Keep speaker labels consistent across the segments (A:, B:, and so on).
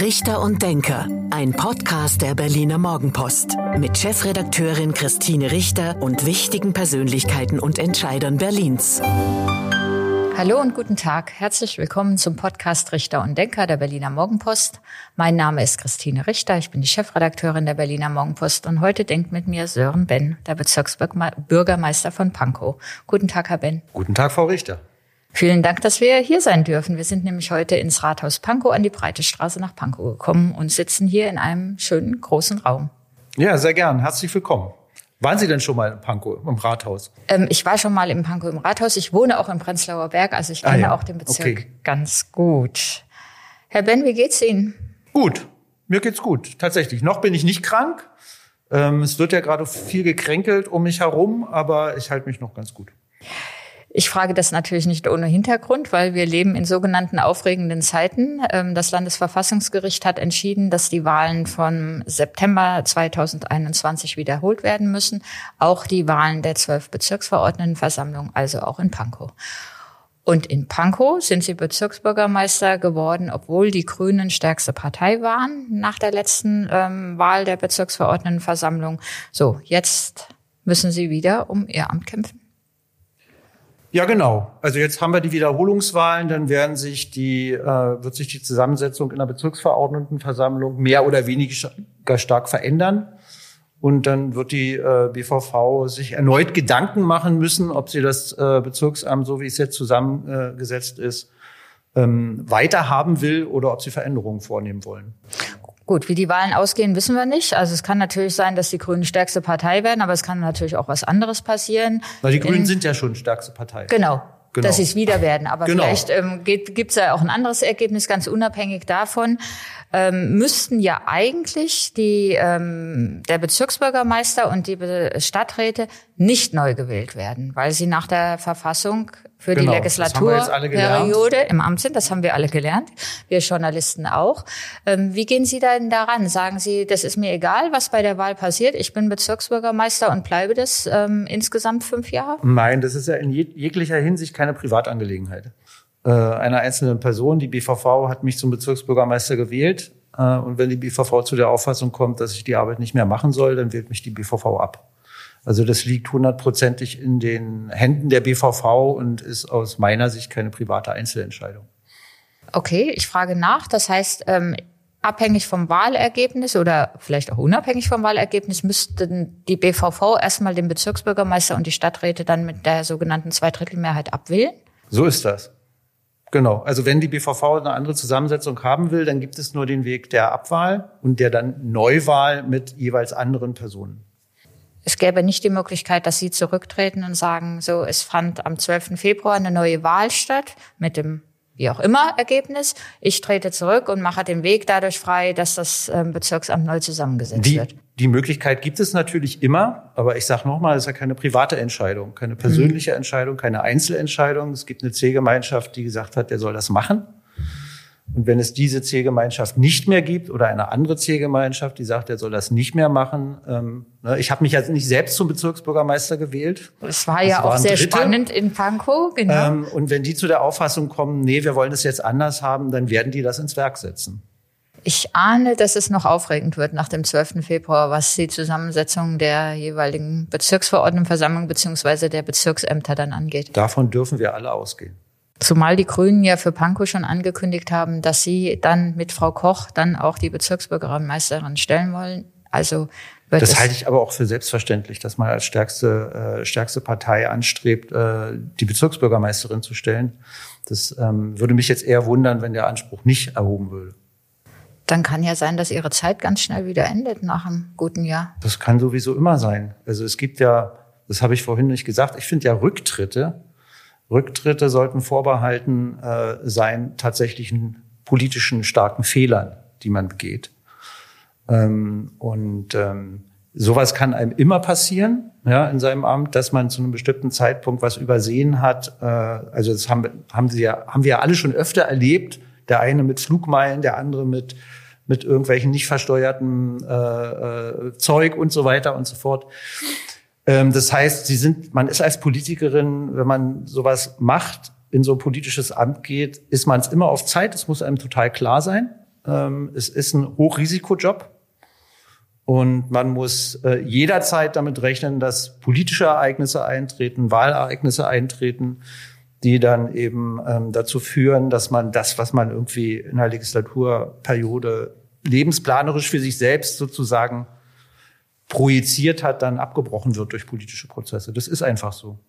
A: Richter und Denker, ein Podcast der Berliner Morgenpost mit Chefredakteurin Christine Richter und wichtigen Persönlichkeiten und Entscheidern Berlins.
B: Hallo und guten Tag. Herzlich willkommen zum Podcast Richter und Denker der Berliner Morgenpost. Mein Name ist Christine Richter. Ich bin die Chefredakteurin der Berliner Morgenpost und heute denkt mit mir Sören Ben, der Bezirksbürgermeister von Pankow. Guten Tag, Herr Ben.
C: Guten Tag, Frau Richter.
B: Vielen Dank, dass wir hier sein dürfen. Wir sind nämlich heute ins Rathaus Pankow an die Breite Straße nach Pankow gekommen und sitzen hier in einem schönen großen Raum.
C: Ja, sehr gern. Herzlich willkommen. Waren Sie denn schon mal in Pankow im Rathaus?
B: Ähm, ich war schon mal in Pankow im Rathaus. Ich wohne auch im Prenzlauer Berg, also ich ah kenne ah, ja. auch den Bezirk okay. ganz gut. Herr Ben, wie geht's Ihnen?
C: Gut. Mir geht's gut. Tatsächlich. Noch bin ich nicht krank. Ähm, es wird ja gerade viel gekränkelt um mich herum, aber ich halte mich noch ganz gut.
B: Ich frage das natürlich nicht ohne Hintergrund, weil wir leben in sogenannten aufregenden Zeiten. Ähm, das Landesverfassungsgericht hat entschieden, dass die Wahlen von September 2021 wiederholt werden müssen. Auch die Wahlen der zwölf Bezirksverordnetenversammlung, also auch in Pankow. Und in Pankow sind sie Bezirksbürgermeister geworden, obwohl die Grünen stärkste Partei waren nach der letzten ähm, Wahl der Bezirksverordnetenversammlung. So, jetzt müssen sie wieder um ihr Amt kämpfen.
C: Ja, genau. Also jetzt haben wir die Wiederholungswahlen, dann werden sich die, äh, wird sich die Zusammensetzung in der Bezirksverordnetenversammlung mehr oder weniger stark verändern. Und dann wird die äh, BVV sich erneut Gedanken machen müssen, ob sie das äh, Bezirksamt, so wie es jetzt zusammengesetzt ist, ähm, weiter haben will oder ob sie Veränderungen vornehmen wollen.
B: Gut, wie die Wahlen ausgehen, wissen wir nicht. Also es kann natürlich sein, dass die Grünen stärkste Partei werden, aber es kann natürlich auch was anderes passieren.
C: Weil die Grünen In, sind ja schon stärkste Partei.
B: Genau. Genau. dass sie es wieder werden. Aber genau. vielleicht ähm, gibt es ja auch ein anderes Ergebnis, ganz unabhängig davon. Ähm, müssten ja eigentlich die, ähm, der Bezirksbürgermeister und die Stadträte nicht neu gewählt werden, weil sie nach der Verfassung für genau, die Legislaturperiode im Amt sind. Das haben wir alle gelernt, wir Journalisten auch. Ähm, wie gehen Sie denn daran? Sagen Sie, das ist mir egal, was bei der Wahl passiert. Ich bin Bezirksbürgermeister und bleibe das ähm, insgesamt fünf Jahre?
C: Nein, das ist ja in jeglicher Hinsicht keine Privatangelegenheit einer einzelnen Person. Die BVV hat mich zum Bezirksbürgermeister gewählt. Äh, und wenn die BVV zu der Auffassung kommt, dass ich die Arbeit nicht mehr machen soll, dann wählt mich die BVV ab. Also das liegt hundertprozentig in den Händen der BVV und ist aus meiner Sicht keine private Einzelentscheidung.
B: Okay, ich frage nach. Das heißt, ähm, abhängig vom Wahlergebnis oder vielleicht auch unabhängig vom Wahlergebnis müssten die BVV erstmal den Bezirksbürgermeister und die Stadträte dann mit der sogenannten Zweidrittelmehrheit abwählen?
C: So ist das. Genau. Also wenn die BVV eine andere Zusammensetzung haben will, dann gibt es nur den Weg der Abwahl und der dann Neuwahl mit jeweils anderen Personen
B: es gäbe nicht die Möglichkeit, dass Sie zurücktreten und sagen, so, es fand am 12. Februar eine neue Wahl statt mit dem wie auch immer Ergebnis. Ich trete zurück und mache den Weg dadurch frei, dass das ähm, Bezirksamt neu zusammengesetzt
C: die,
B: wird.
C: Die Möglichkeit gibt es natürlich immer, aber ich sage nochmal, es ist ja keine private Entscheidung, keine persönliche mhm. Entscheidung, keine Einzelentscheidung. Es gibt eine Zielgemeinschaft, die gesagt hat, der soll das machen. Und wenn es diese Zielgemeinschaft nicht mehr gibt oder eine andere Zielgemeinschaft, die sagt, er soll das nicht mehr machen. Ähm, ne, ich habe mich ja nicht selbst zum Bezirksbürgermeister gewählt.
B: Das war ja das auch sehr Dritte. spannend in Pankow, genau. Ähm,
C: und wenn die zu der Auffassung kommen, nee, wir wollen es jetzt anders haben, dann werden die das ins Werk setzen.
B: Ich ahne, dass es noch aufregend wird nach dem 12. Februar, was die Zusammensetzung der jeweiligen Bezirksverordnetenversammlung beziehungsweise der Bezirksämter dann angeht.
C: Davon dürfen wir alle ausgehen.
B: Zumal die Grünen ja für Pankow schon angekündigt haben, dass sie dann mit Frau Koch dann auch die Bezirksbürgermeisterin stellen wollen. Also
C: wird das halte ich aber auch für selbstverständlich, dass man als stärkste, äh, stärkste Partei anstrebt, äh, die Bezirksbürgermeisterin zu stellen. Das ähm, würde mich jetzt eher wundern, wenn der Anspruch nicht erhoben würde.
B: Dann kann ja sein, dass ihre Zeit ganz schnell wieder endet nach einem guten Jahr.
C: Das kann sowieso immer sein. Also es gibt ja, das habe ich vorhin nicht gesagt, ich finde ja Rücktritte Rücktritte sollten vorbehalten äh, sein tatsächlichen politischen starken Fehlern, die man begeht. Ähm, und ähm, sowas kann einem immer passieren, ja, in seinem Amt, dass man zu einem bestimmten Zeitpunkt was übersehen hat. Äh, also das haben, haben sie ja, haben wir ja alle schon öfter erlebt. Der eine mit Flugmeilen, der andere mit mit irgendwelchen nicht versteuerten äh, äh, Zeug und so weiter und so fort. Ähm, das heißt, sie sind, man ist als Politikerin, wenn man sowas macht, in so ein politisches Amt geht, ist man es immer auf Zeit. Das muss einem total klar sein. Ähm, es ist ein Hochrisikojob. Und man muss äh, jederzeit damit rechnen, dass politische Ereignisse eintreten, Wahlereignisse eintreten, die dann eben ähm, dazu führen, dass man das, was man irgendwie in der Legislaturperiode lebensplanerisch für sich selbst sozusagen projiziert hat, dann abgebrochen wird durch politische Prozesse. Das ist einfach so.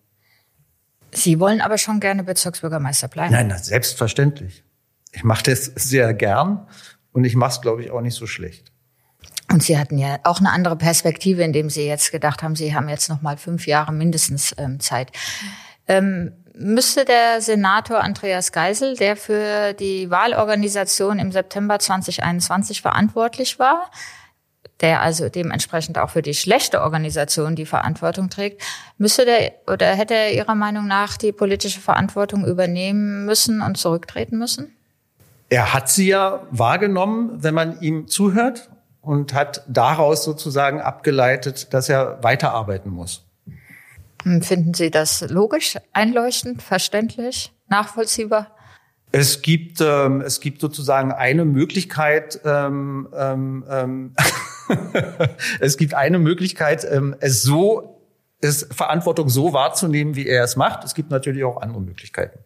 B: Sie wollen aber schon gerne Bezirksbürgermeister bleiben.
C: Nein, selbstverständlich. Ich mache das sehr gern und ich mache es, glaube ich, auch nicht so schlecht.
B: Und Sie hatten ja auch eine andere Perspektive, indem Sie jetzt gedacht haben, Sie haben jetzt noch mal fünf Jahre mindestens ähm, Zeit. Ähm, müsste der Senator Andreas Geisel, der für die Wahlorganisation im September 2021 verantwortlich war, der also dementsprechend auch für die schlechte Organisation die Verantwortung trägt, müsste der oder hätte er Ihrer Meinung nach die politische Verantwortung übernehmen müssen und zurücktreten müssen?
C: Er hat sie ja wahrgenommen, wenn man ihm zuhört und hat daraus sozusagen abgeleitet, dass er weiterarbeiten muss.
B: Finden Sie das logisch, einleuchtend, verständlich, nachvollziehbar?
C: Es gibt, ähm, es gibt sozusagen eine Möglichkeit, ähm, ähm, ähm es gibt eine Möglichkeit, ähm, es so, es Verantwortung so wahrzunehmen, wie er es macht. Es gibt natürlich auch andere Möglichkeiten.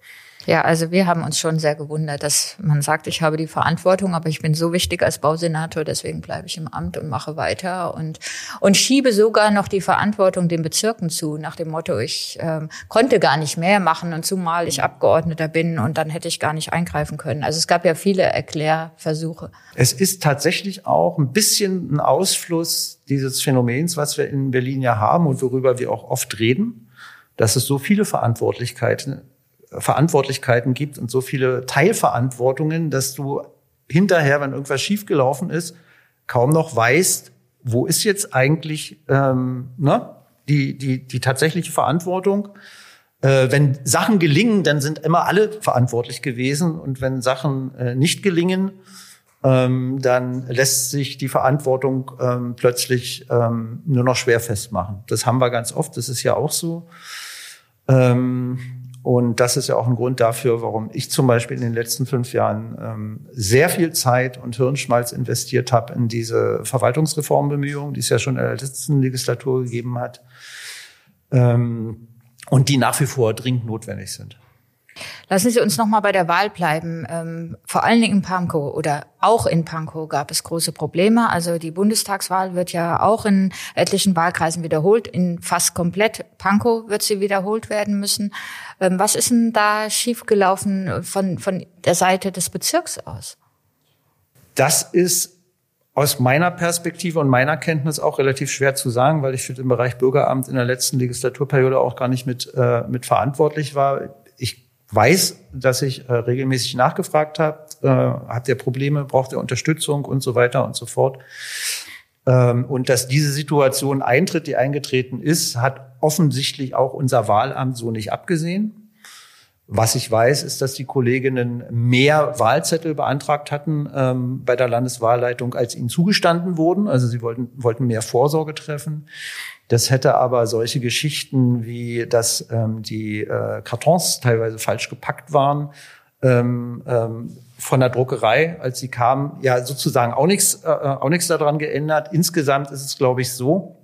B: Ja, also wir haben uns schon sehr gewundert, dass man sagt, ich habe die Verantwortung, aber ich bin so wichtig als Bausenator, deswegen bleibe ich im Amt und mache weiter und, und schiebe sogar noch die Verantwortung den Bezirken zu, nach dem Motto, ich ähm, konnte gar nicht mehr machen und zumal ich Abgeordneter bin und dann hätte ich gar nicht eingreifen können. Also es gab ja viele Erklärversuche.
C: Es ist tatsächlich auch ein bisschen ein Ausfluss dieses Phänomens, was wir in Berlin ja haben und worüber wir auch oft reden, dass es so viele Verantwortlichkeiten Verantwortlichkeiten gibt und so viele Teilverantwortungen, dass du hinterher, wenn irgendwas schiefgelaufen ist, kaum noch weißt, wo ist jetzt eigentlich ähm, ne, die, die, die tatsächliche Verantwortung. Äh, wenn Sachen gelingen, dann sind immer alle verantwortlich gewesen. Und wenn Sachen äh, nicht gelingen, ähm, dann lässt sich die Verantwortung ähm, plötzlich ähm, nur noch schwer festmachen. Das haben wir ganz oft, das ist ja auch so. Ähm, und das ist ja auch ein Grund dafür, warum ich zum Beispiel in den letzten fünf Jahren ähm, sehr viel Zeit und Hirnschmalz investiert habe in diese Verwaltungsreformbemühungen, die es ja schon in der letzten Legislatur gegeben hat ähm, und die nach wie vor dringend notwendig sind.
B: Lassen Sie uns noch mal bei der Wahl bleiben. Ähm, vor allen Dingen in Pankow oder auch in Pankow gab es große Probleme. Also die Bundestagswahl wird ja auch in etlichen Wahlkreisen wiederholt. In fast komplett Pankow wird sie wiederholt werden müssen. Ähm, was ist denn da schiefgelaufen von, von der Seite des Bezirks aus?
C: Das ist aus meiner Perspektive und meiner Kenntnis auch relativ schwer zu sagen, weil ich für den Bereich Bürgeramt in der letzten Legislaturperiode auch gar nicht mit, äh, mit verantwortlich war. Weiß, dass ich äh, regelmäßig nachgefragt habe, äh, habt ihr Probleme, braucht ihr Unterstützung und so weiter und so fort. Ähm, und dass diese Situation eintritt, die eingetreten ist, hat offensichtlich auch unser Wahlamt so nicht abgesehen. Was ich weiß, ist, dass die Kolleginnen mehr Wahlzettel beantragt hatten ähm, bei der Landeswahlleitung, als ihnen zugestanden wurden. Also sie wollten, wollten mehr Vorsorge treffen. Das hätte aber solche Geschichten wie, dass ähm, die äh, Kartons teilweise falsch gepackt waren, ähm, ähm, von der Druckerei, als sie kamen, ja sozusagen auch nichts, äh, auch nichts daran geändert. Insgesamt ist es, glaube ich, so,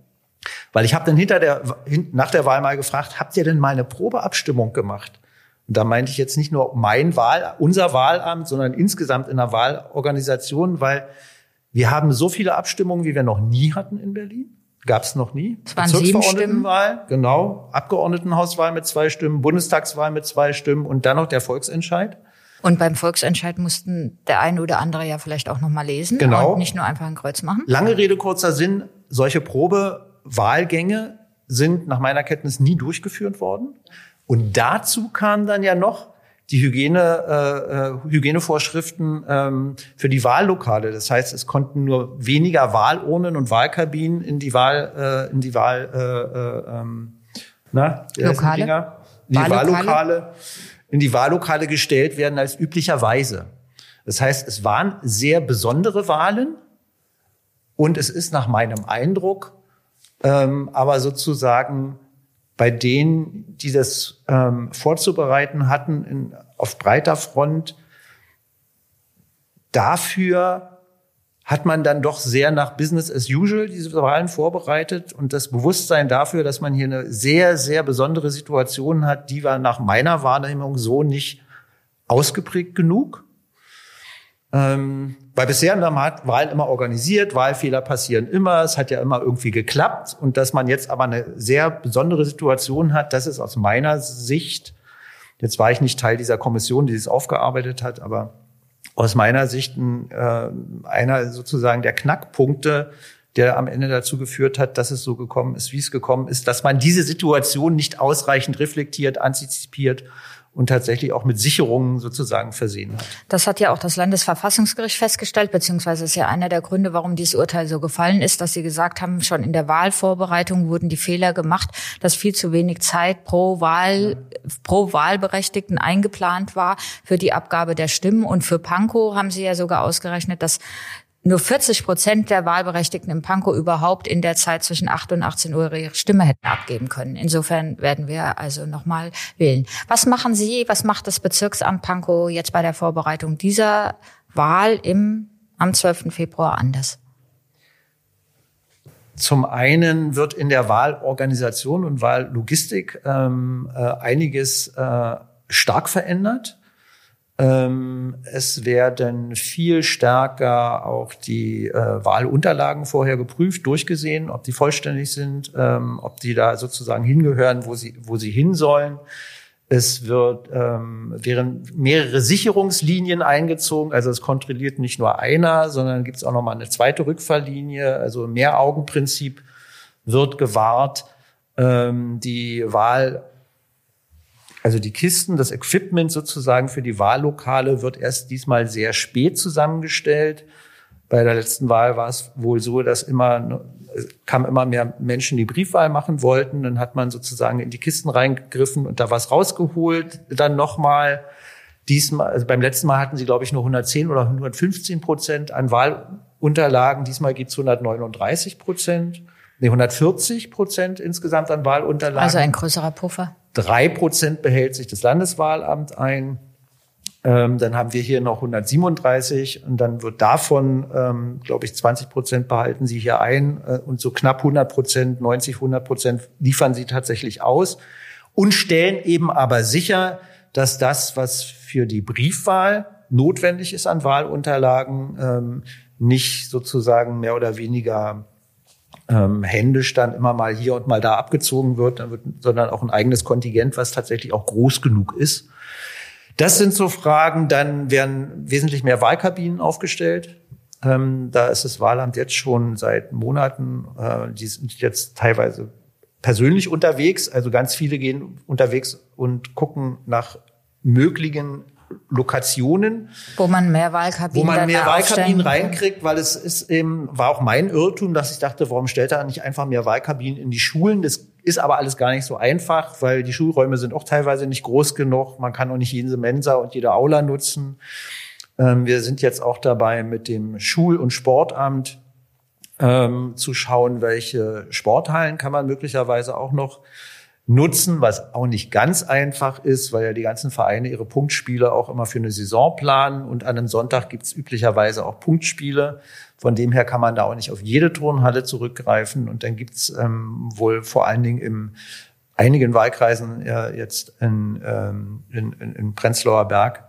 C: weil ich habe dann hinter der, nach der Wahl mal gefragt, habt ihr denn mal eine Probeabstimmung gemacht? Und da meinte ich jetzt nicht nur mein Wahl, unser Wahlamt, sondern insgesamt in der Wahlorganisation, weil wir haben so viele Abstimmungen, wie wir noch nie hatten in Berlin. Gab es noch nie.
B: Es waren Stimmen.
C: Genau. Abgeordnetenhauswahl mit zwei Stimmen, Bundestagswahl mit zwei Stimmen und dann noch der Volksentscheid.
B: Und beim Volksentscheid mussten der eine oder andere ja vielleicht auch noch mal lesen
C: genau.
B: und nicht nur einfach ein Kreuz machen.
C: Lange Rede, kurzer Sinn. Solche Probewahlgänge sind nach meiner Kenntnis nie durchgeführt worden. Und dazu kam dann ja noch, die Hygiene, äh, äh, Hygienevorschriften ähm, für die Wahllokale. Das heißt, es konnten nur weniger Wahlurnen und Wahlkabinen in die Wahl, äh, in die Wahl, äh, äh, ähm, na,
B: Lokale?
C: Dinger? Die Wahllokale? Wahllokale, in die Wahllokale gestellt werden als üblicherweise. Das heißt, es waren sehr besondere Wahlen und es ist nach meinem Eindruck ähm, aber sozusagen bei denen, die das ähm, vorzubereiten hatten in, auf breiter Front, dafür hat man dann doch sehr nach Business as usual diese Wahlen vorbereitet und das Bewusstsein dafür, dass man hier eine sehr, sehr besondere Situation hat, die war nach meiner Wahrnehmung so nicht ausgeprägt genug. Ähm, weil bisher haben wir Wahlen immer organisiert, Wahlfehler passieren immer, es hat ja immer irgendwie geklappt. Und dass man jetzt aber eine sehr besondere Situation hat, das ist aus meiner Sicht, jetzt war ich nicht Teil dieser Kommission, die es aufgearbeitet hat, aber aus meiner Sicht äh, einer sozusagen der Knackpunkte, der am Ende dazu geführt hat, dass es so gekommen ist, wie es gekommen ist, dass man diese Situation nicht ausreichend reflektiert, antizipiert und tatsächlich auch mit Sicherungen sozusagen versehen hat.
B: Das hat ja auch das Landesverfassungsgericht festgestellt, beziehungsweise ist ja einer der Gründe, warum dieses Urteil so gefallen ist, dass sie gesagt haben, schon in der Wahlvorbereitung wurden die Fehler gemacht, dass viel zu wenig Zeit pro Wahl, pro Wahlberechtigten eingeplant war für die Abgabe der Stimmen. Und für Pankow haben sie ja sogar ausgerechnet, dass nur 40 Prozent der Wahlberechtigten im Pankow überhaupt in der Zeit zwischen 8 und 18 Uhr ihre Stimme hätten abgeben können. Insofern werden wir also nochmal wählen. Was machen Sie, was macht das Bezirksamt Pankow jetzt bei der Vorbereitung dieser Wahl im, am 12. Februar anders?
C: Zum einen wird in der Wahlorganisation und Wahllogistik ähm, äh, einiges äh, stark verändert. Ähm, es werden viel stärker auch die äh, Wahlunterlagen vorher geprüft, durchgesehen, ob die vollständig sind, ähm, ob die da sozusagen hingehören, wo sie, wo sie hin sollen. Es wird, ähm, wären mehrere Sicherungslinien eingezogen. Also es kontrolliert nicht nur einer, sondern gibt es auch noch mal eine zweite Rückfalllinie. Also Mehraugenprinzip wird gewahrt. Ähm, die Wahl also die Kisten, das Equipment sozusagen für die Wahllokale wird erst diesmal sehr spät zusammengestellt. Bei der letzten Wahl war es wohl so, dass immer kamen immer mehr Menschen, die Briefwahl machen wollten. Dann hat man sozusagen in die Kisten reingegriffen und da was rausgeholt. Dann nochmal diesmal, also beim letzten Mal hatten sie, glaube ich, nur 110 oder 115 Prozent an Wahlunterlagen. Diesmal gibt es 139 Prozent. Nee, 140 Prozent insgesamt an Wahlunterlagen.
B: Also ein größerer Puffer.
C: Drei Prozent behält sich das Landeswahlamt ein. Ähm, dann haben wir hier noch 137 und dann wird davon, ähm, glaube ich, 20 Prozent behalten sie hier ein äh, und so knapp 100 Prozent, 90, 100 Prozent liefern sie tatsächlich aus und stellen eben aber sicher, dass das, was für die Briefwahl notwendig ist an Wahlunterlagen, ähm, nicht sozusagen mehr oder weniger ähm, dann immer mal hier und mal da abgezogen wird, wird, sondern auch ein eigenes Kontingent, was tatsächlich auch groß genug ist. Das sind so Fragen. Dann werden wesentlich mehr Wahlkabinen aufgestellt. Ähm, da ist das Wahlamt jetzt schon seit Monaten, äh, die sind jetzt teilweise persönlich unterwegs. Also ganz viele gehen unterwegs und gucken nach möglichen Lokationen,
B: wo man mehr Wahlkabinen,
C: wo man mehr Wahlkabinen reinkriegt, weil es ist eben war auch mein Irrtum, dass ich dachte, warum stellt er nicht einfach mehr Wahlkabinen in die Schulen? Das ist aber alles gar nicht so einfach, weil die Schulräume sind auch teilweise nicht groß genug. Man kann auch nicht jede Mensa und jede Aula nutzen. Ähm, wir sind jetzt auch dabei, mit dem Schul- und Sportamt ähm, zu schauen, welche Sporthallen kann man möglicherweise auch noch nutzen, was auch nicht ganz einfach ist, weil ja die ganzen Vereine ihre Punktspiele auch immer für eine Saison planen und an einem Sonntag gibt's üblicherweise auch Punktspiele. Von dem her kann man da auch nicht auf jede Turnhalle zurückgreifen. Und dann gibt's ähm, wohl vor allen Dingen im einigen Wahlkreisen äh, jetzt in, ähm, in, in, in Prenzlauer Berg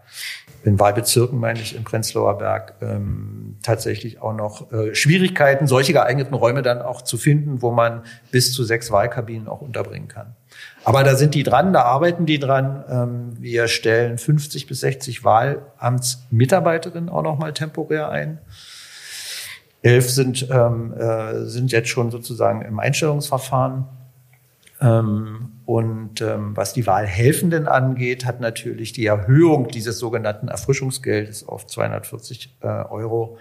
C: in Wahlbezirken, meine ich, in Prenzlauer Berg, ähm, tatsächlich auch noch äh, Schwierigkeiten, solche geeigneten Räume dann auch zu finden, wo man bis zu sechs Wahlkabinen auch unterbringen kann. Aber da sind die dran, da arbeiten die dran. Ähm, wir stellen 50 bis 60 Wahlamtsmitarbeiterinnen auch noch mal temporär ein. Elf sind, ähm, äh, sind jetzt schon sozusagen im Einstellungsverfahren. Ähm, und ähm, was die Wahlhelfenden angeht, hat natürlich die Erhöhung dieses sogenannten Erfrischungsgeldes auf 240 äh, Euro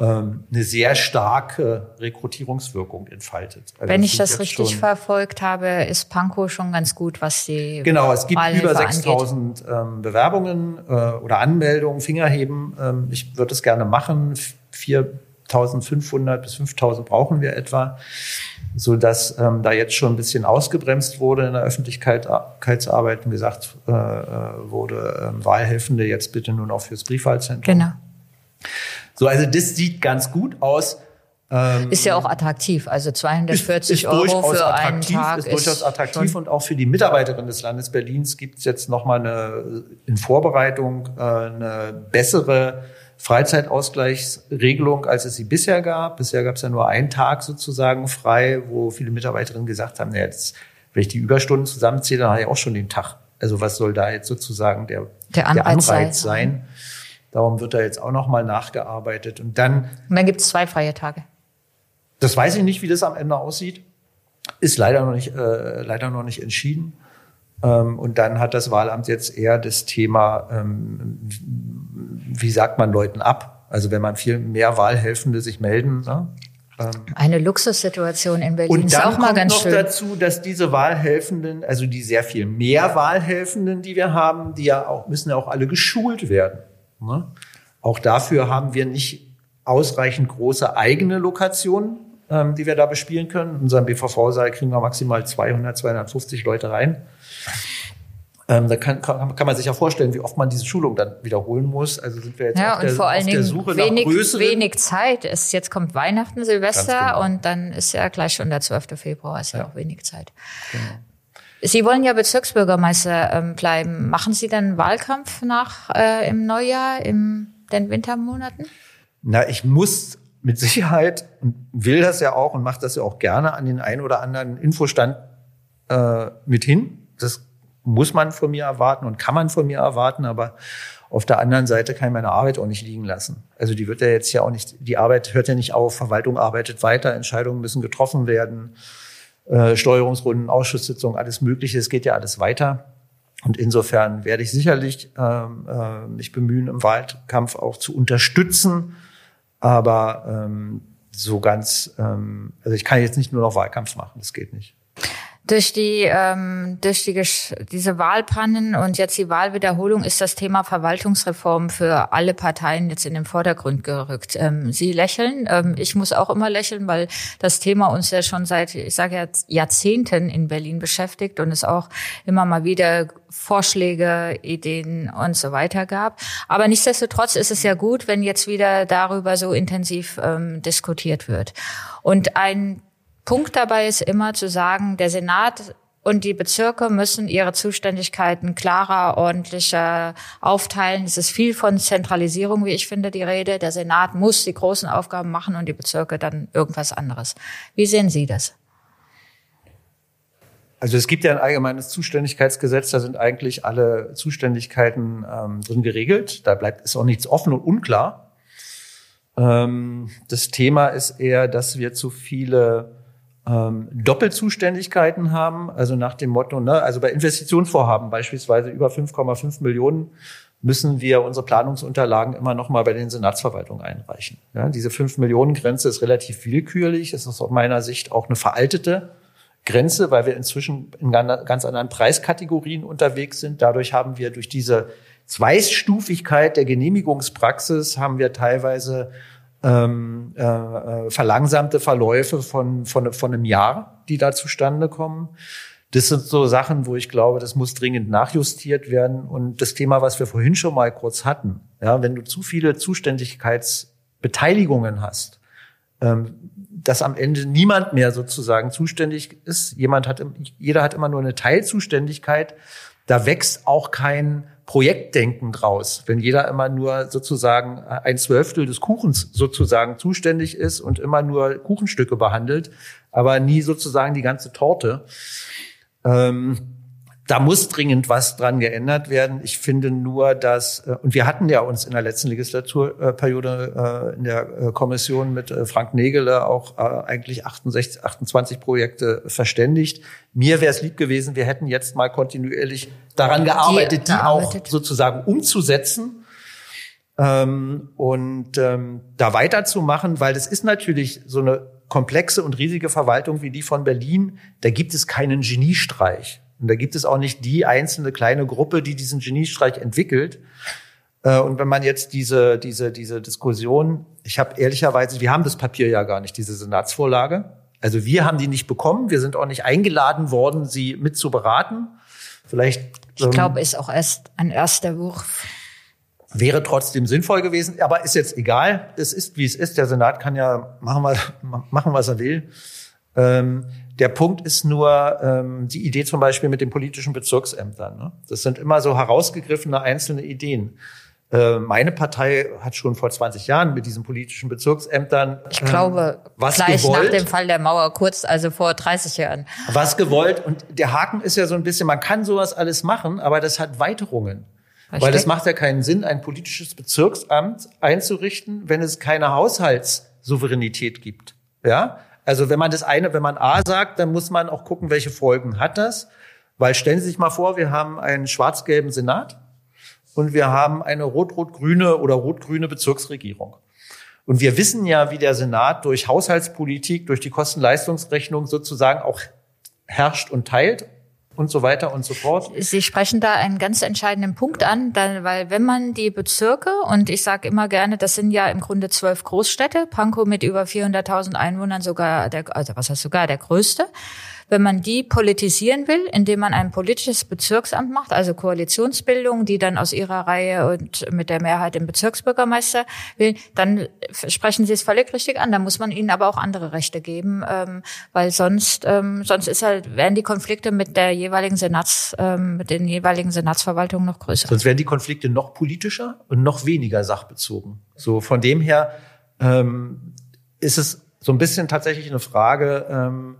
C: ähm, eine sehr starke Rekrutierungswirkung entfaltet.
B: Also Wenn ich das richtig verfolgt habe, ist Pankow schon ganz gut, was die
C: Genau, es gibt Wahlhilfe über 6000 ähm, Bewerbungen äh, oder Anmeldungen, Fingerheben. Ich würde es gerne machen. 4500 bis 5000 brauchen wir etwa, so dass ähm, da jetzt schon ein bisschen ausgebremst wurde in der Öffentlichkeitsarbeit und gesagt äh, äh wurde, äh, Wahlhelfende jetzt bitte nur noch fürs Briefwahlzentrum.
B: Genau.
C: So, also das sieht ganz gut aus.
B: Ähm, ist ja auch attraktiv. Also 240 ist, ist Euro für einen Tag
C: ist, durchaus attraktiv und auch für die Mitarbeiterin des Landes Berlins gibt es jetzt noch mal eine in Vorbereitung äh, eine bessere Freizeitausgleichsregelung, als es sie bisher gab. Bisher gab es ja nur einen Tag sozusagen frei, wo viele Mitarbeiterinnen gesagt haben, naja, jetzt, wenn ich die Überstunden zusammenzähle, dann habe ich auch schon den Tag. Also was soll da jetzt sozusagen der,
B: der Anreiz, der Anreiz sein?
C: sein? Darum wird da jetzt auch noch mal nachgearbeitet. Und dann,
B: und dann gibt es zwei freie Tage.
C: Das weiß ich nicht, wie das am Ende aussieht. Ist leider noch nicht, äh, leider noch nicht entschieden. Ähm, und dann hat das Wahlamt jetzt eher das Thema, ähm, wie sagt man Leuten ab? Also wenn man viel mehr Wahlhelfende sich melden. Ne?
B: Ähm, Eine Luxussituation in Berlin
C: und
B: ist auch mal ganz
C: noch
B: schön.
C: dazu, dass diese Wahlhelfenden, also die sehr viel mehr Wahlhelfenden, die wir haben, die ja auch müssen ja auch alle geschult werden. Ne? Auch dafür haben wir nicht ausreichend große eigene Lokationen ähm, die wir da bespielen können. In unserem BVV-Saal kriegen wir maximal 200, 250 Leute rein. Ähm, da kann, kann, kann man sich ja vorstellen, wie oft man diese Schulung dann wiederholen muss. Also sind wir jetzt
B: ja,
C: auf, der,
B: und vor allen
C: auf der Suche
B: wenig,
C: nach größeren.
B: wenig Zeit. Es, jetzt kommt Weihnachten, Silvester genau. und dann ist ja gleich schon der 12. Februar, ist ja, ja auch wenig Zeit. Genau. Sie wollen ja Bezirksbürgermeister ähm, bleiben. Machen Sie dann Wahlkampf nach äh, im Neujahr, in den Wintermonaten?
C: Na, ich muss mit Sicherheit will das ja auch und macht das ja auch gerne an den ein oder anderen Infostand äh, mit hin. Das muss man von mir erwarten und kann man von mir erwarten, aber auf der anderen Seite kann ich meine Arbeit auch nicht liegen lassen. Also die wird ja jetzt ja auch nicht, die Arbeit hört ja nicht auf, Verwaltung arbeitet weiter, Entscheidungen müssen getroffen werden, äh, Steuerungsrunden, Ausschusssitzungen, alles Mögliche, es geht ja alles weiter. Und insofern werde ich sicherlich ähm, äh, mich bemühen, im Wahlkampf auch zu unterstützen, aber ähm, so ganz, ähm, also ich kann jetzt nicht nur noch Wahlkampf machen, das geht nicht
B: durch die ähm, durch die diese Wahlpannen und jetzt die Wahlwiederholung ist das Thema Verwaltungsreform für alle Parteien jetzt in den Vordergrund gerückt. Ähm, Sie lächeln, ähm, ich muss auch immer lächeln, weil das Thema uns ja schon seit ich sage jetzt Jahrzehnten in Berlin beschäftigt und es auch immer mal wieder Vorschläge, Ideen und so weiter gab. Aber nichtsdestotrotz ist es ja gut, wenn jetzt wieder darüber so intensiv ähm, diskutiert wird. Und ein Punkt dabei ist immer zu sagen, der Senat und die Bezirke müssen ihre Zuständigkeiten klarer, ordentlicher aufteilen. Es ist viel von Zentralisierung, wie ich finde, die Rede. Der Senat muss die großen Aufgaben machen und die Bezirke dann irgendwas anderes. Wie sehen Sie das?
C: Also es gibt ja ein allgemeines Zuständigkeitsgesetz, da sind eigentlich alle Zuständigkeiten ähm, drin geregelt. Da bleibt ist auch nichts offen und unklar. Ähm, das Thema ist eher, dass wir zu viele ähm, Doppelzuständigkeiten haben, also nach dem Motto, ne, also bei Investitionsvorhaben beispielsweise über 5,5 Millionen müssen wir unsere Planungsunterlagen immer noch mal bei den Senatsverwaltungen einreichen. Ja, diese 5 Millionen Grenze ist relativ willkürlich, es ist aus meiner Sicht auch eine veraltete Grenze, weil wir inzwischen in ganz anderen Preiskategorien unterwegs sind. Dadurch haben wir durch diese Zweistufigkeit der Genehmigungspraxis haben wir teilweise ähm, äh, äh, verlangsamte Verläufe von, von, von einem Jahr, die da zustande kommen. Das sind so Sachen, wo ich glaube, das muss dringend nachjustiert werden. Und das Thema, was wir vorhin schon mal kurz hatten, ja, wenn du zu viele Zuständigkeitsbeteiligungen hast, ähm, dass am Ende niemand mehr sozusagen zuständig ist. Jemand hat, jeder hat immer nur eine Teilzuständigkeit. Da wächst auch kein Projektdenken draus, wenn jeder immer nur sozusagen ein Zwölftel des Kuchens sozusagen zuständig ist und immer nur Kuchenstücke behandelt, aber nie sozusagen die ganze Torte. Ähm, da muss dringend was dran geändert werden. Ich finde nur, dass, äh, und wir hatten ja uns in der letzten Legislaturperiode äh, in der äh, Kommission mit Frank Nägele auch eigentlich 68, 28 Projekte verständigt. Mir wäre es lieb gewesen, wir hätten jetzt mal kontinuierlich daran gearbeitet, die, die auch sozusagen umzusetzen. Ähm, und ähm, da weiterzumachen, weil das ist natürlich so eine komplexe und riesige Verwaltung wie die von Berlin. Da gibt es keinen Geniestreich. Und da gibt es auch nicht die einzelne kleine Gruppe, die diesen Geniestreich entwickelt. Äh, und wenn man jetzt diese, diese, diese Diskussion, ich habe ehrlicherweise, wir haben das Papier ja gar nicht, diese Senatsvorlage. Also wir haben die nicht bekommen. Wir sind auch nicht eingeladen worden, sie mit zu beraten. Vielleicht.
B: Ich ähm, glaube, ist auch erst ein erster Wurf.
C: wäre trotzdem sinnvoll gewesen, aber ist jetzt egal. Es ist, wie es ist. Der Senat kann ja machen, was, machen, was er will. Ähm, der Punkt ist nur ähm, die Idee zum Beispiel mit den politischen Bezirksämtern. Ne? Das sind immer so herausgegriffene einzelne Ideen. Äh, meine Partei hat schon vor 20 Jahren mit diesen politischen Bezirksämtern.
B: Ich glaube, ähm, was gleich gewollt, nach dem Fall der Mauer, kurz, also vor 30 Jahren.
C: Was gewollt. Und der Haken ist ja so ein bisschen, man kann sowas alles machen, aber das hat Weiterungen. Was Weil es macht ja keinen Sinn, ein politisches Bezirksamt einzurichten, wenn es keine Haushaltssouveränität gibt. Ja? Also wenn man das eine, wenn man A sagt, dann muss man auch gucken, welche Folgen hat das. Weil stellen Sie sich mal vor, wir haben einen schwarz-gelben Senat und wir haben eine rot-rot-grüne oder rot-grüne Bezirksregierung. Und wir wissen ja, wie der Senat durch Haushaltspolitik, durch die Kosten-Leistungsrechnung sozusagen auch herrscht und teilt und so weiter und so fort.
B: Sie sprechen da einen ganz entscheidenden Punkt an, weil wenn man die Bezirke, und ich sage immer gerne, das sind ja im Grunde zwölf Großstädte, Pankow mit über 400.000 Einwohnern sogar, der, also was heißt sogar der größte, wenn man die politisieren will, indem man ein politisches Bezirksamt macht, also Koalitionsbildung, die dann aus ihrer Reihe und mit der Mehrheit den Bezirksbürgermeister will, dann sprechen Sie es völlig richtig an. Da muss man ihnen aber auch andere Rechte geben, ähm, weil sonst ähm, sonst ist halt werden die Konflikte mit der jeweiligen Senats ähm, mit den jeweiligen Senatsverwaltungen noch größer.
C: Sonst werden die Konflikte noch politischer und noch weniger sachbezogen. So von dem her ähm, ist es so ein bisschen tatsächlich eine Frage. Ähm,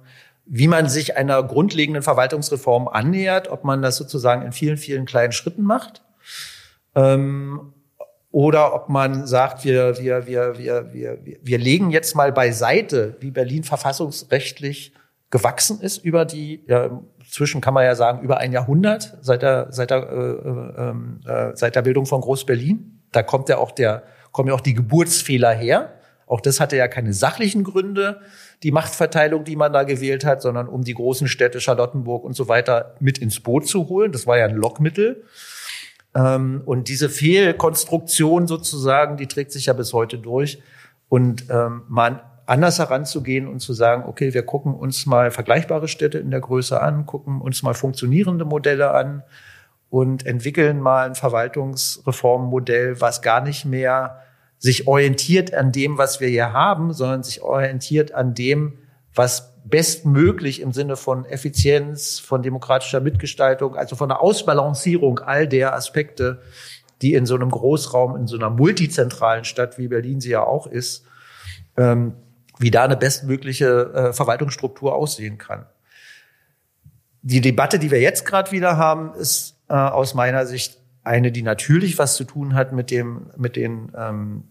C: wie man sich einer grundlegenden Verwaltungsreform annähert, ob man das sozusagen in vielen, vielen kleinen Schritten macht. Ähm, oder ob man sagt, wir, wir, wir, wir, wir, wir legen jetzt mal beiseite, wie Berlin verfassungsrechtlich gewachsen ist über die, ja, zwischen kann man ja sagen, über ein Jahrhundert seit der, seit der, äh, ähm, äh, seit der Bildung von Groß-Berlin. Da kommt ja auch der, kommen ja auch die Geburtsfehler her. Auch das hatte ja keine sachlichen Gründe, die Machtverteilung, die man da gewählt hat, sondern um die großen Städte Charlottenburg und so weiter mit ins Boot zu holen. Das war ja ein Lockmittel. Ähm, und diese Fehlkonstruktion sozusagen, die trägt sich ja bis heute durch. Und ähm, man anders heranzugehen und zu sagen, okay, wir gucken uns mal vergleichbare Städte in der Größe an, gucken uns mal funktionierende Modelle an und entwickeln mal ein Verwaltungsreformmodell, was gar nicht mehr sich orientiert an dem, was wir hier haben, sondern sich orientiert an dem, was bestmöglich im Sinne von Effizienz, von demokratischer Mitgestaltung, also von der Ausbalancierung all der Aspekte, die in so einem Großraum, in so einer multizentralen Stadt wie Berlin sie ja auch ist, ähm, wie da eine bestmögliche äh, Verwaltungsstruktur aussehen kann. Die Debatte, die wir jetzt gerade wieder haben, ist äh, aus meiner Sicht eine, die natürlich was zu tun hat mit dem, mit den, ähm,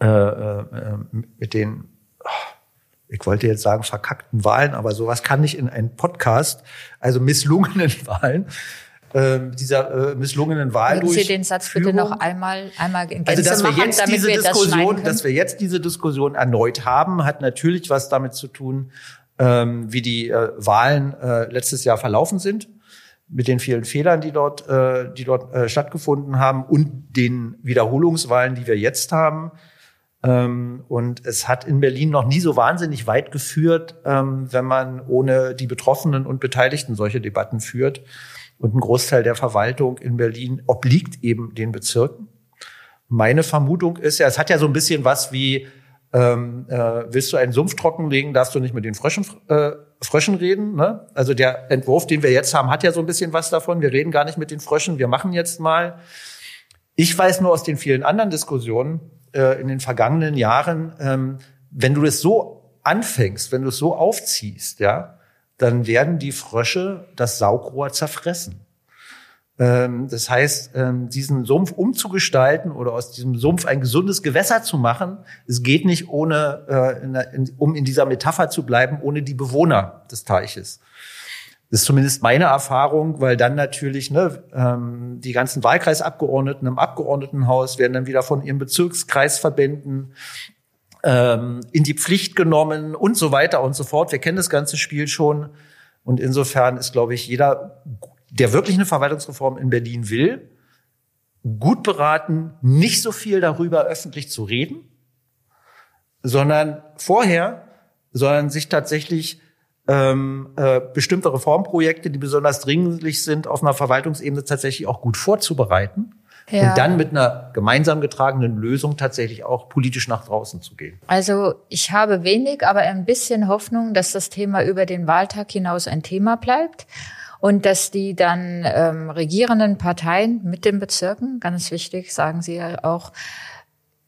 C: äh, äh, mit den, oh, ich wollte jetzt sagen verkackten Wahlen, aber sowas kann nicht in einen Podcast, also misslungenen Wahlen, äh, dieser äh, misslungenen Wahl
B: Würden Sie den Satz bitte noch einmal einmal in Gänze
C: also, dass
B: machen,
C: wir jetzt diese wir Diskussion, das dass wir jetzt diese Diskussion erneut haben, hat natürlich was damit zu tun, ähm, wie die äh, Wahlen äh, letztes Jahr verlaufen sind mit den vielen Fehlern, die dort, äh, die dort äh, stattgefunden haben und den Wiederholungswahlen, die wir jetzt haben. Ähm, und es hat in Berlin noch nie so wahnsinnig weit geführt, ähm, wenn man ohne die Betroffenen und Beteiligten solche Debatten führt. Und ein Großteil der Verwaltung in Berlin obliegt eben den Bezirken. Meine Vermutung ist ja, es hat ja so ein bisschen was wie, ähm, äh, willst du einen Sumpf trockenlegen, darfst du nicht mit den Fröschen äh, Fröschen reden. Ne? Also der Entwurf, den wir jetzt haben, hat ja so ein bisschen was davon. Wir reden gar nicht mit den Fröschen, wir machen jetzt mal. Ich weiß nur aus den vielen anderen Diskussionen äh, in den vergangenen Jahren, ähm, wenn du das so anfängst, wenn du es so aufziehst, ja, dann werden die Frösche das Saugrohr zerfressen. Ähm, das heißt, ähm, diesen Sumpf umzugestalten oder aus diesem Sumpf ein gesundes Gewässer zu machen, es geht nicht ohne, äh, um in dieser Metapher zu bleiben, ohne die Bewohner des Teiches. Das ist zumindest meine Erfahrung, weil dann natürlich ne, ähm, die ganzen Wahlkreisabgeordneten im Abgeordnetenhaus werden dann wieder von ihren Bezirkskreisverbänden in die Pflicht genommen und so weiter und so fort. Wir kennen das ganze Spiel schon. Und insofern ist, glaube ich, jeder der wirklich eine Verwaltungsreform in Berlin will, gut beraten, nicht so viel darüber öffentlich zu reden, sondern vorher, sondern sich tatsächlich ähm, äh, bestimmte Reformprojekte, die besonders dringlich sind, auf einer Verwaltungsebene tatsächlich auch gut vorzubereiten Ja. Und dann mit einer gemeinsam getragenen Lösung tatsächlich auch politisch nach draußen zu gehen.
B: Also ich habe wenig, aber ein bisschen Hoffnung, dass das Thema über den Wahltag hinaus ein Thema bleibt und dass die dann ähm, regierenden Parteien mit den Bezirken, ganz wichtig, sagen Sie ja auch,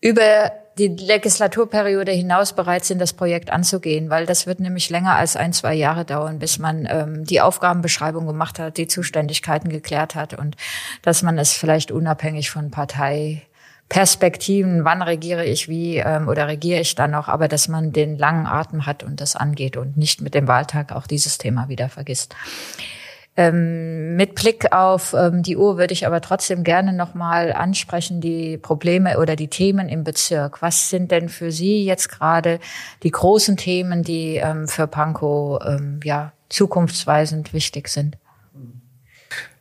B: über die Legislaturperiode hinaus bereit sind, das Projekt anzugehen, weil das wird nämlich länger als ein, zwei Jahre dauern, bis man ähm, die Aufgabenbeschreibung gemacht hat, die Zuständigkeiten geklärt hat und dass man es vielleicht unabhängig von Parteiperspektiven, wann regiere ich wie ähm, oder regiere ich dann noch, aber dass man den langen Atem hat und das angeht und nicht mit dem Wahltag auch dieses Thema wieder vergisst. Ähm, mit Blick auf ähm, die Uhr würde ich aber trotzdem gerne nochmal ansprechen, die Probleme oder die Themen im Bezirk. Was sind denn für Sie jetzt gerade die großen Themen, die ähm, für Pankow ähm, ja, zukunftsweisend wichtig sind?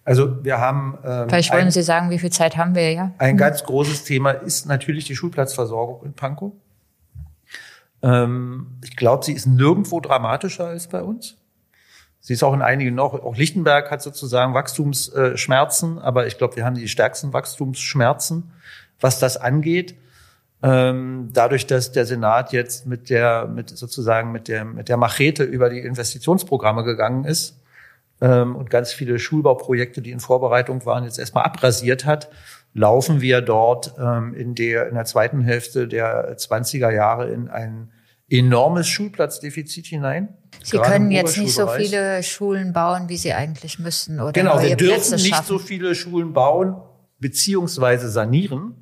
C: Also wir haben.
B: Ähm, Vielleicht wollen ein, Sie sagen, wie viel Zeit haben wir ja?
C: Ein mhm. ganz großes Thema ist natürlich die Schulplatzversorgung in Pankow. Ähm, ich glaube, sie ist nirgendwo dramatischer als bei uns. Sie ist auch in einigen noch, auch Lichtenberg hat sozusagen Wachstumsschmerzen, aber ich glaube, wir haben die stärksten Wachstumsschmerzen, was das angeht. Ähm, dadurch, dass der Senat jetzt mit der, mit sozusagen mit der, mit der Machete über die Investitionsprogramme gegangen ist ähm, und ganz viele Schulbauprojekte, die in Vorbereitung waren, jetzt erstmal abrasiert hat, laufen wir dort ähm, in der, in der zweiten Hälfte der 20er Jahre in ein enormes Schulplatzdefizit hinein.
B: Sie können jetzt nicht so viele Schulen bauen, wie Sie eigentlich müssten, oder?
C: Genau, wir dürfen nicht so viele Schulen bauen, beziehungsweise sanieren,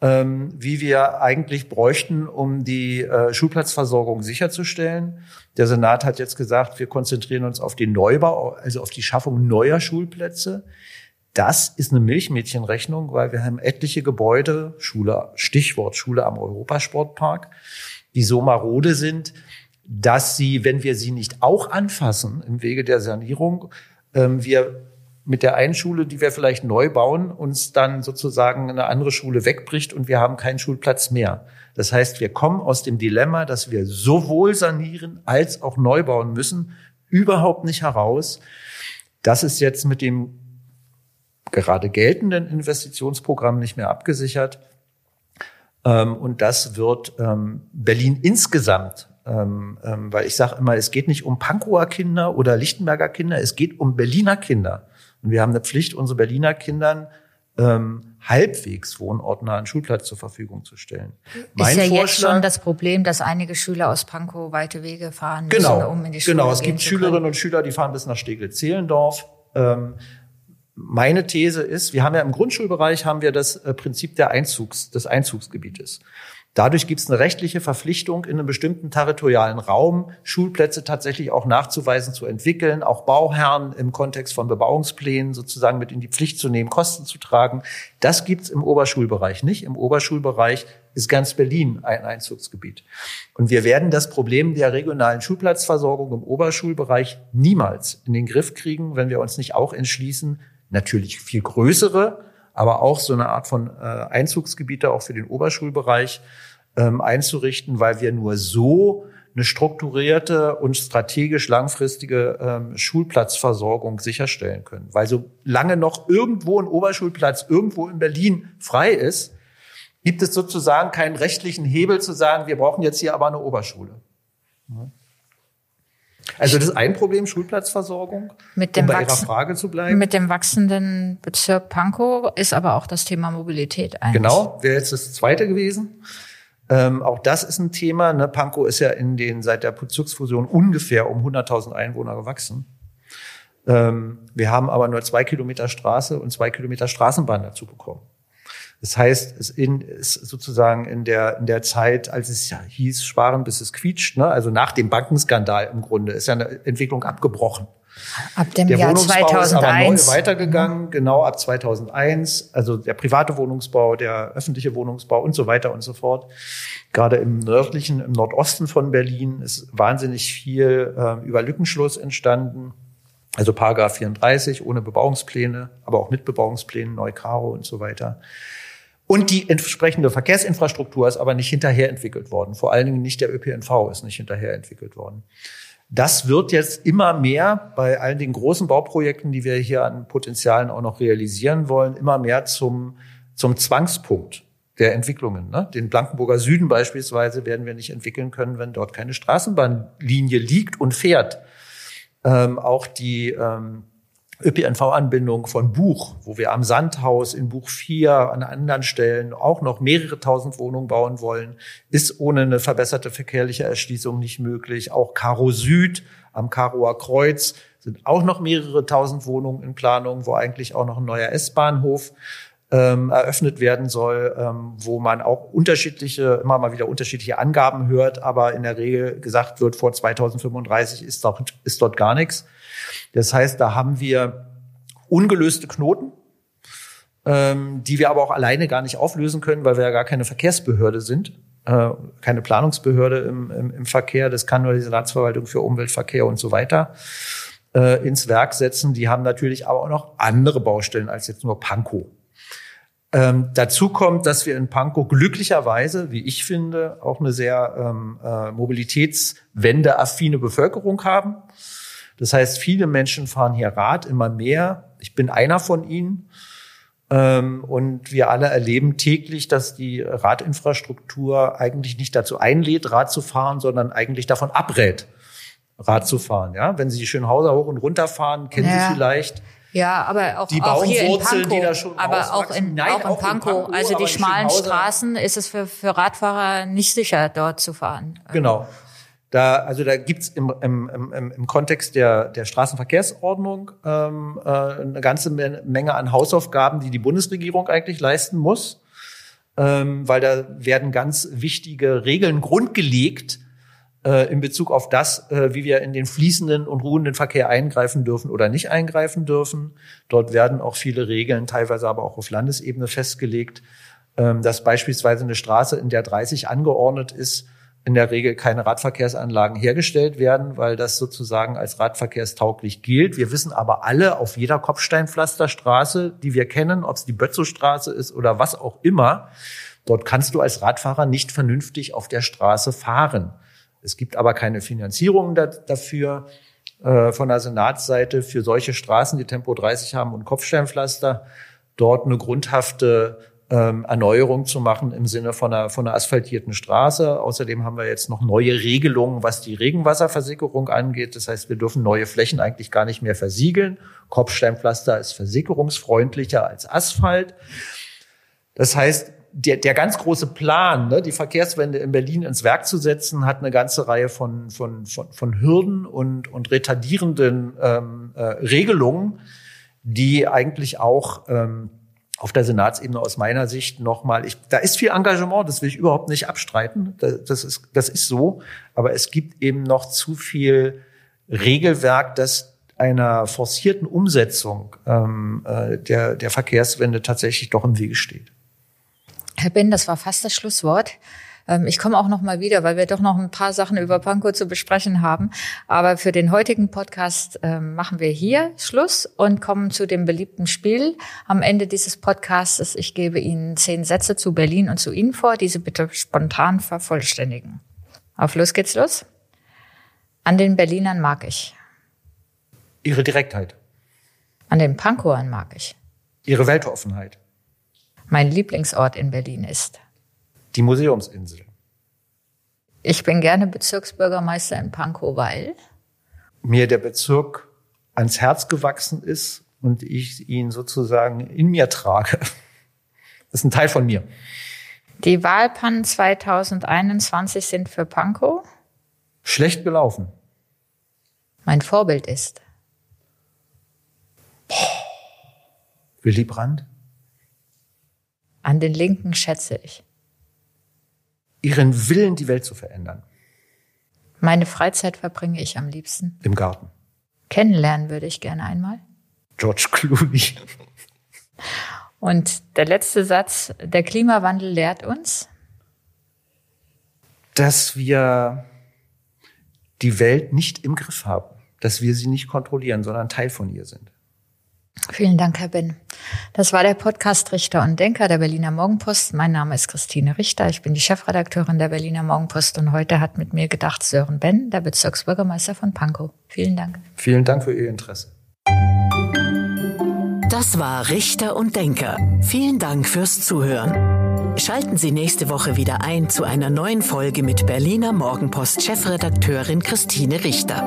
C: ähm, wie wir eigentlich bräuchten, um die äh, Schulplatzversorgung sicherzustellen. Der Senat hat jetzt gesagt, wir konzentrieren uns auf den Neubau, also auf die Schaffung neuer Schulplätze. Das ist eine Milchmädchenrechnung, weil wir haben etliche Gebäude, Schule, Stichwort Schule am Europasportpark, die so marode sind, dass sie, wenn wir sie nicht auch anfassen im Wege der Sanierung, ähm, wir mit der einen Schule, die wir vielleicht neu bauen, uns dann sozusagen eine andere Schule wegbricht und wir haben keinen Schulplatz mehr. Das heißt, wir kommen aus dem Dilemma, dass wir sowohl sanieren als auch neu bauen müssen, überhaupt nicht heraus. Das ist jetzt mit dem gerade geltenden Investitionsprogramm nicht mehr abgesichert. Ähm, und das wird ähm, Berlin insgesamt ähm, ähm, weil ich sage immer, es geht nicht um Pankower Kinder oder Lichtenberger Kinder, es geht um Berliner Kinder. Und wir haben eine Pflicht, unsere Berliner Kindern ähm, halbwegs wohnortnahen Schulplatz zur Verfügung zu stellen.
B: Mein ist ja Vorschlag, jetzt schon das Problem, dass einige Schüler aus Pankow weite Wege fahren
C: müssen, genau, um in die Schule Genau, es gibt Schülerinnen und Schüler, die fahren bis nach Steglitz-Zehlendorf. Ähm, meine These ist, wir haben ja im Grundschulbereich haben wir das äh, Prinzip der Einzugs, des Einzugsgebietes. Dadurch gibt es eine rechtliche Verpflichtung, in einem bestimmten territorialen Raum Schulplätze tatsächlich auch nachzuweisen, zu entwickeln, auch Bauherren im Kontext von Bebauungsplänen sozusagen mit in die Pflicht zu nehmen, Kosten zu tragen. Das gibt es im Oberschulbereich nicht. Im Oberschulbereich ist ganz Berlin ein Einzugsgebiet. Und wir werden das Problem der regionalen Schulplatzversorgung im Oberschulbereich niemals in den Griff kriegen, wenn wir uns nicht auch entschließen, natürlich viel größere, aber auch so eine Art von äh, Einzugsgebiete auch für den Oberschulbereich ähm, einzurichten, weil wir nur so eine strukturierte und strategisch langfristige ähm, Schulplatzversorgung sicherstellen können. Weil solange noch irgendwo ein Oberschulplatz irgendwo in Berlin frei ist, gibt es sozusagen keinen rechtlichen Hebel zu sagen, wir brauchen jetzt hier aber eine Oberschule. Also das ist ein Problem, Schulplatzversorgung,
B: mit dem
C: um bei Ihrer Frage zu bleiben.
B: Mit dem wachsenden Bezirk Pankow ist aber auch das Thema Mobilität
C: eigentlich. Genau, wäre jetzt das zweite gewesen. Ähm, auch das ist ein Thema. Ne? Pankow ist ja in den seit der Bezirksfusion ungefähr um 100.000 Einwohner gewachsen. Ähm, wir haben aber nur zwei Kilometer Straße und zwei Kilometer Straßenbahn dazu bekommen. Das heißt, es in, ist sozusagen in der, in der Zeit, als es ja hieß, sparen bis es quietscht, ne? also nach dem Bankenskandal im Grunde, ist ja eine Entwicklung abgebrochen.
B: Ab dem der Jahr Wohnungsbau 2001. ist aber neu
C: weitergegangen, mhm. genau ab 2001. Also der private Wohnungsbau, der öffentliche Wohnungsbau und so weiter und so fort. Gerade im nördlichen, im Nordosten von Berlin ist wahnsinnig viel äh, über Lückenschluss entstanden. Also Paragraph 34 ohne Bebauungspläne, aber auch mit Bebauungsplänen, Neukaro und so weiter. Und die entsprechende Verkehrsinfrastruktur ist aber nicht hinterher entwickelt worden. Vor allen Dingen nicht der ÖPNV ist nicht hinterher entwickelt worden. Das wird jetzt immer mehr bei allen den großen Bauprojekten, die wir hier an Potenzialen auch noch realisieren wollen, immer mehr zum zum Zwangspunkt der Entwicklungen. Ne? Den Blankenburger Süden beispielsweise werden wir nicht entwickeln können, wenn dort keine Straßenbahnlinie liegt und fährt. Ähm, auch die ähm, ÖPNV-Anbindung von Buch, wo wir am Sandhaus in Buch 4 an anderen Stellen auch noch mehrere tausend Wohnungen bauen wollen, ist ohne eine verbesserte verkehrliche Erschließung nicht möglich. Auch Karo Süd am Karoer Kreuz sind auch noch mehrere tausend Wohnungen in Planung, wo eigentlich auch noch ein neuer S-Bahnhof ähm, eröffnet werden soll, ähm, wo man auch unterschiedliche, immer mal wieder unterschiedliche Angaben hört, aber in der Regel gesagt wird, vor 2035 ist dort, ist dort gar nichts. Das heißt, da haben wir ungelöste Knoten, ähm, die wir aber auch alleine gar nicht auflösen können, weil wir ja gar keine Verkehrsbehörde sind, äh, keine Planungsbehörde im, im, im Verkehr. Das kann nur die Senatsverwaltung für Umwelt, Verkehr und so weiter äh, ins Werk setzen. Die haben natürlich aber auch noch andere Baustellen als jetzt nur Pankow. Ähm, dazu kommt, dass wir in Pankow glücklicherweise, wie ich finde, auch eine sehr ähm, äh, mobilitätswendeaffine Bevölkerung haben. Das heißt, viele Menschen fahren hier Rad, immer mehr. Ich bin einer von ihnen. Ähm, und wir alle erleben täglich, dass die Radinfrastruktur eigentlich nicht dazu einlädt, Rad zu fahren, sondern eigentlich davon abrät, Rad zu fahren. Ja, wenn Sie die Schönhauser hoch und runter fahren, kennen ja. Sie vielleicht
B: ja, aber auch,
C: die
B: auch hier in Pankow,
C: die da schon
B: aber auch in,
C: Nein,
B: auch in auch Pankow. In Pankow also die schmalen Straßen ist es für, für Radfahrer nicht sicher, dort zu fahren.
C: Genau. Da, also da gibt's im, im, im, im Kontext der, der Straßenverkehrsordnung ähm, äh, eine ganze Menge an Hausaufgaben, die die Bundesregierung eigentlich leisten muss, ähm, weil da werden ganz wichtige Regeln grundgelegt, äh, in Bezug auf das, äh, wie wir in den fließenden und ruhenden Verkehr eingreifen dürfen oder nicht eingreifen dürfen. Dort werden auch viele Regeln, teilweise aber auch auf Landesebene festgelegt, ähm, dass beispielsweise eine Straße, in der 30 angeordnet ist, in der Regel keine Radverkehrsanlagen hergestellt werden, weil das sozusagen als radverkehrstauglich gilt. Wir wissen aber alle auf jeder Kopfsteinpflasterstraße, die wir kennen, ob es die Bötzowstraße ist oder was auch immer, dort kannst du als Radfahrer nicht vernünftig auf der Straße fahren. Es gibt aber keine Finanzierung da, dafür äh, von der Senatsseite für solche Straßen, die Tempo 30 haben und Kopfsteinpflaster, dort eine grundhafte ähm, Erneuerung zu machen im Sinne von einer, von einer asphaltierten Straße. Außerdem haben wir jetzt noch neue Regelungen, was die Regenwasserversickerung angeht. Das heißt, wir dürfen neue Flächen eigentlich gar nicht mehr versiegeln. Kopfsteinpflaster ist versickerungsfreundlicher als Asphalt. Das heißt, der, der ganz große Plan, ne, die Verkehrswende in Berlin ins Werk zu setzen, hat eine ganze Reihe von, von, von, von Hürden und, und retardierenden ähm, äh, Regelungen, die eigentlich auch ähm, auf der Senatsebene aus meiner Sicht nochmal, ich, da ist viel Engagement, das will ich überhaupt nicht abstreiten, das, das, ist, das ist so, aber es gibt eben noch zu viel Regelwerk, das einer forcierten Umsetzung ähm, äh, der, der Verkehrswende tatsächlich doch im Wege steht.
B: Herr Ben, das war fast das Schlusswort. Ähm, ich komme auch noch mal wieder, weil wir doch noch ein paar Sachen über Pankow zu besprechen haben. Aber für den heutigen Podcast ähm, machen wir hier Schluss und kommen zu dem beliebten Spiel am Ende dieses Podcasts. Ich gebe Ihnen zehn Sätze zu Berlin und zu Ihnen vor. Diese bitte spontan vervollständigen. Auf los geht's los. An den Berlinern mag ich.
C: Ihre Direktheit.
B: An den Pankowern mag ich.
C: Ihre Weltoffenheit
B: mein Lieblingsort in Berlin ist?
C: Die Museumsinsel.
B: Ich bin gerne Bezirksbürgermeister in Pankow, weil
C: mir der Bezirk ans Herz gewachsen ist und ich ihn sozusagen in mir trage. Das ist ein Teil von mir.
B: Die Wahlpannen 2021 sind für Pankow
C: schlecht gelaufen.
B: Mein Vorbild ist
C: Willy Brandt.
B: An den Linken schätze ich.
C: Ihren Willen, die Welt zu verändern.
B: Meine Freizeit verbringe ich am liebsten.
C: Im Garten.
B: Kennenlernen würde ich gerne einmal.
C: George Clooney.
B: Und der letzte Satz, der Klimawandel lehrt uns,
C: dass wir die Welt nicht im Griff haben, dass wir sie nicht kontrollieren, sondern Teil von ihr sind.
B: Vielen Dank, Herr Ben. Das war der Podcast Richter und Denker der Berliner Morgenpost. Mein Name ist Christine Richter. Ich bin die Chefredakteurin der Berliner Morgenpost und heute hat mit mir gedacht Sören Ben, der Bezirksbürgermeister von Pankow. Vielen Dank.
C: Vielen Dank für Ihr Interesse.
A: Das war Richter und Denker. Vielen Dank fürs Zuhören. Schalten Sie nächste Woche wieder ein zu einer neuen Folge mit Berliner Morgenpost Chefredakteurin Christine Richter.